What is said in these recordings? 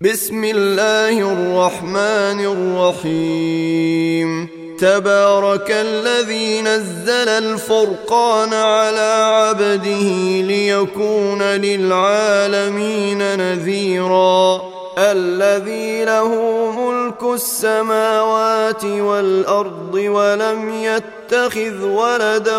بسم الله الرحمن الرحيم. تبارك الذي نزل الفرقان على عبده ليكون للعالمين نذيرا. الذي له ملك السماوات والأرض ولم يتخذ ولدا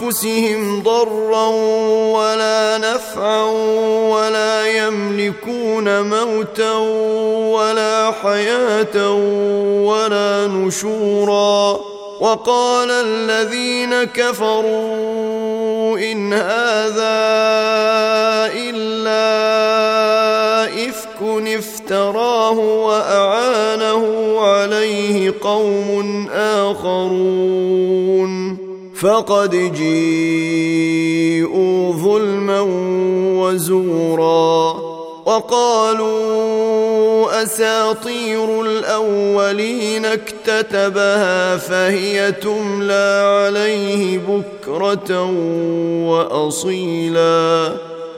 لانفسهم ضرا ولا نفعا ولا يملكون موتا ولا حياة ولا نشورا. وقال الذين كفروا إن هذا إلا إفك افتراه وأعانه عليه قوم آخرون. فقد جيءوا ظلما وزورا وقالوا أساطير الأولين اكتتبها فهي تملى عليه بكرة وأصيلا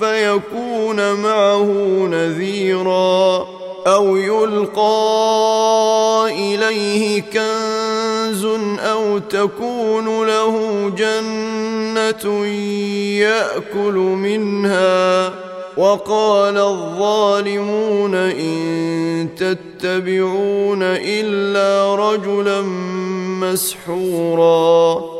فيكون معه نذيرا أو يلقى إليه كنز أو تكون له جنة يأكل منها. وقال الظالمون إن تتبعون إلا رجلا مسحورا.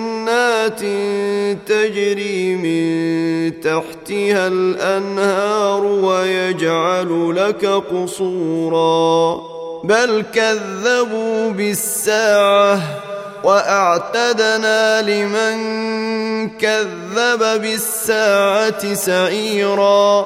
جنات تجري من تحتها الأنهار ويجعل لك قصورا. بل كذبوا بالساعة وأعتدنا لمن كذب بالساعة سعيرا.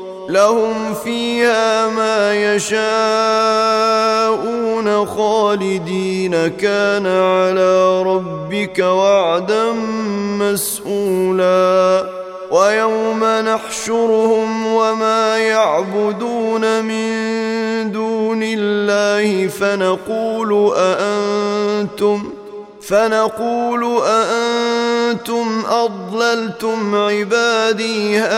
لهم فيها ما يشاءون خالدين. كان على ربك وعدا مسئولا ويوم نحشرهم وما يعبدون من دون الله فنقول أأنتم فنقول أأنتم أضللتم عبادي هؤلاء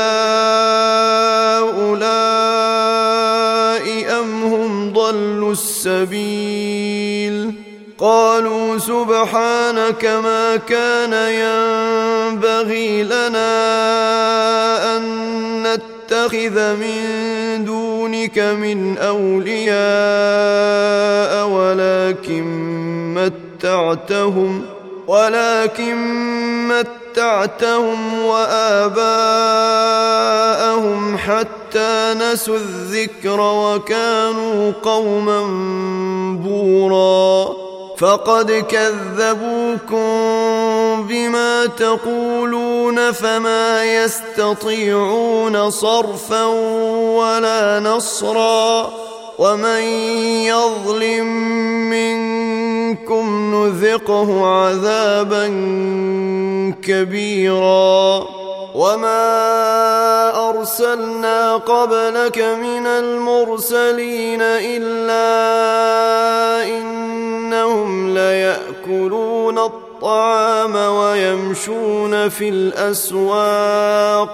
أم هم ضلوا السبيل؟ قالوا سبحانك ما كان ينبغي لنا أن نتخذ من دون دونك من أولياء ولكن متعتهم ولكن متعتهم وآباءهم حتى نسوا الذكر وكانوا قوما بورا. فقد كذبوكم بما تقولون فما يستطيعون صرفا ولا نصرا. ومن يظلم منكم نذقه عذابا كبيرا. وما ارسلنا قبلك من المرسلين الا انهم ليأكلون الطعام ويمشون في الاسواق.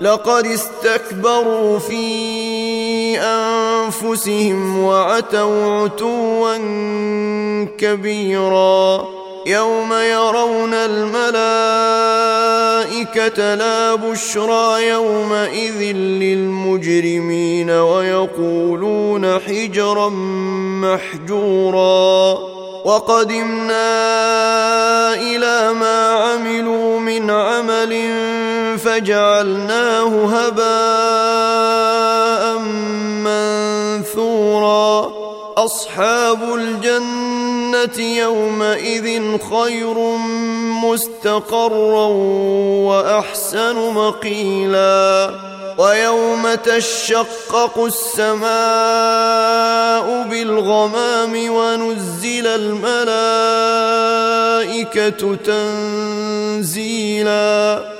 لقد استكبروا في أنفسهم وعتوا عتوا كبيرا يوم يرون الملائكة لا بشرى يومئذ للمجرمين ويقولون حجرا محجورا وقدمنا إلى ما عملوا من عمل فجعلناه هباء منثورا. أصحاب الجنة يومئذ خير مستقرا وأحسن مقيلا. ويوم تشقق السماء بالغمام ونزل الملائكة تنزيلا.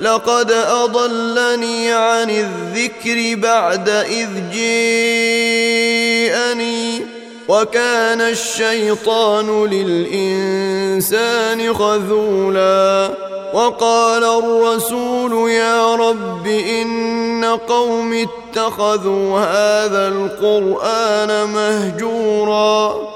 لقد أضلني عن الذكر بعد إذ جيءني. وكان الشيطان للإنسان خذولا. وقال الرسول يا رب إن قوم اتخذوا هذا القرآن مهجورا.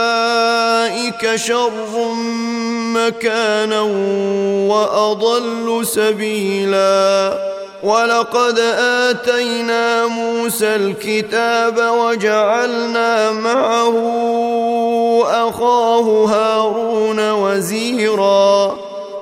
شر مكانا وأضل سبيلا. ولقد آتينا موسى الكتاب وجعلنا معه أخاه هارون وزيرا.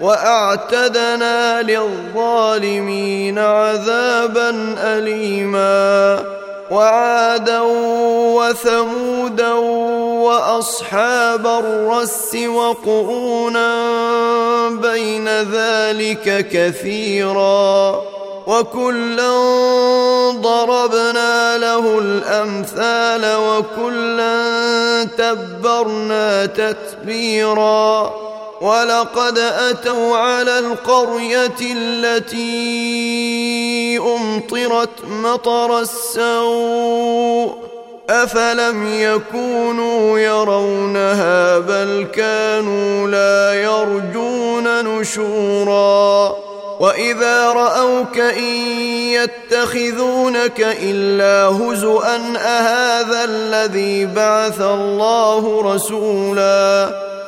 وأعتدنا للظالمين عذابا اليما. وعادا وثمودا وأصحاب الرس وقرونا بين ذلك كثيرا. وكلا ضربنا له الأمثال وكلا تبرنا تتبيرا. ولقد أتوا على القرية التي أمطرت مطر السوء أفلم يكونوا يرونها بل كانوا لا يرجون نشورا وإذا رأوك إن يتخذونك إلا هزءا أهذا الذي بعث الله رسولا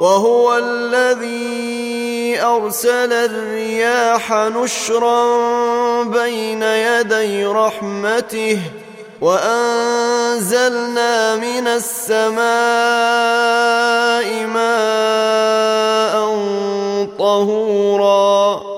وهو الذي أرسل الرياح نشرا بين يدي رحمته وأنزلنا من السماء ماء طهورا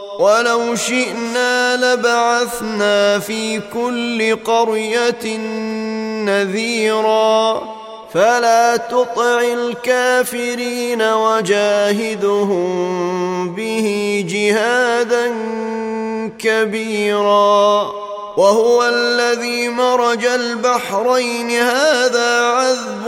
ولو شئنا لبعثنا في كل قرية نذيرا. فلا تطع الكافرين وجاهدهم به جهادا كبيرا. وهو الذي مرج البحرين. هذا عذب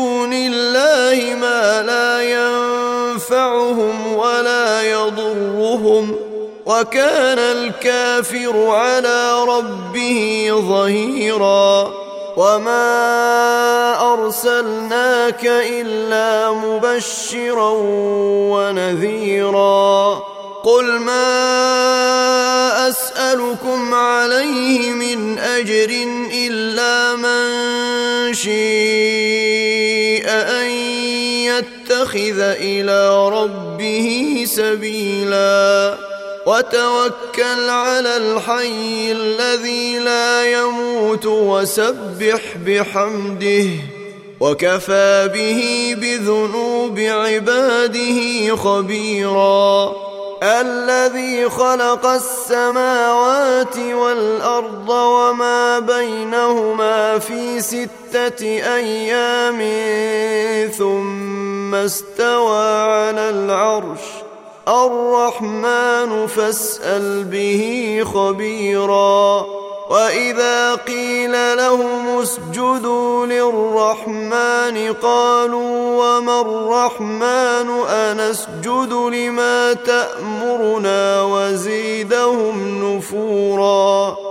الله ما لا ينفعهم ولا يضرهم وكان الكافر على ربه ظهيرا وما أرسلناك إلا مبشرا ونذيرا قل ما أسألكم عليه من أجر إلا من ان يتخذ إلى ربه سبيلا. وتوكل على الحي الذي لا يموت وسبح بحمده. وكفى به بذنوب عباده خبيرا. الذي خلق السماوات والأرض وما بينهما في ستة أيام ثم استوى على العرش الرحمن فاسأل به خبيرا وإذا قيل لهم اسجدوا للرحمن قالوا وما الرحمن أنسجد لما تأمرنا وزيدهم نفورا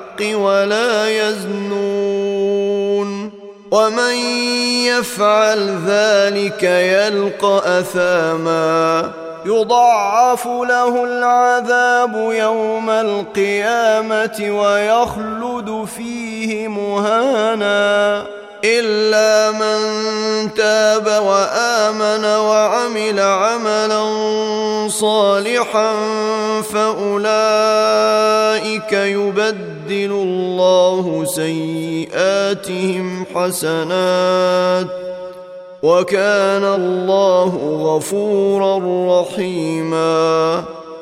ولا يزنون ومن يفعل ذلك يلقى أثاما يضاعف له العذاب يوم القيامة ويخلد فيه مهانا إلا من تاب وآمن وعمل عملا صالحا فأولئك يبدل الله سيئاتهم حسنات وكان الله غفورا رحيما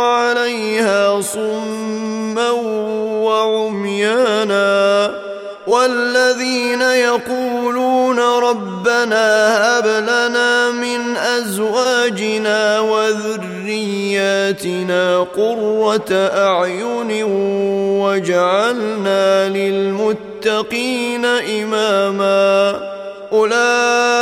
عليها صما وعميانا والذين يقولون ربنا هب لنا من أزواجنا وذرياتنا قرة أعين واجعلنا للمتقين إماما أولئك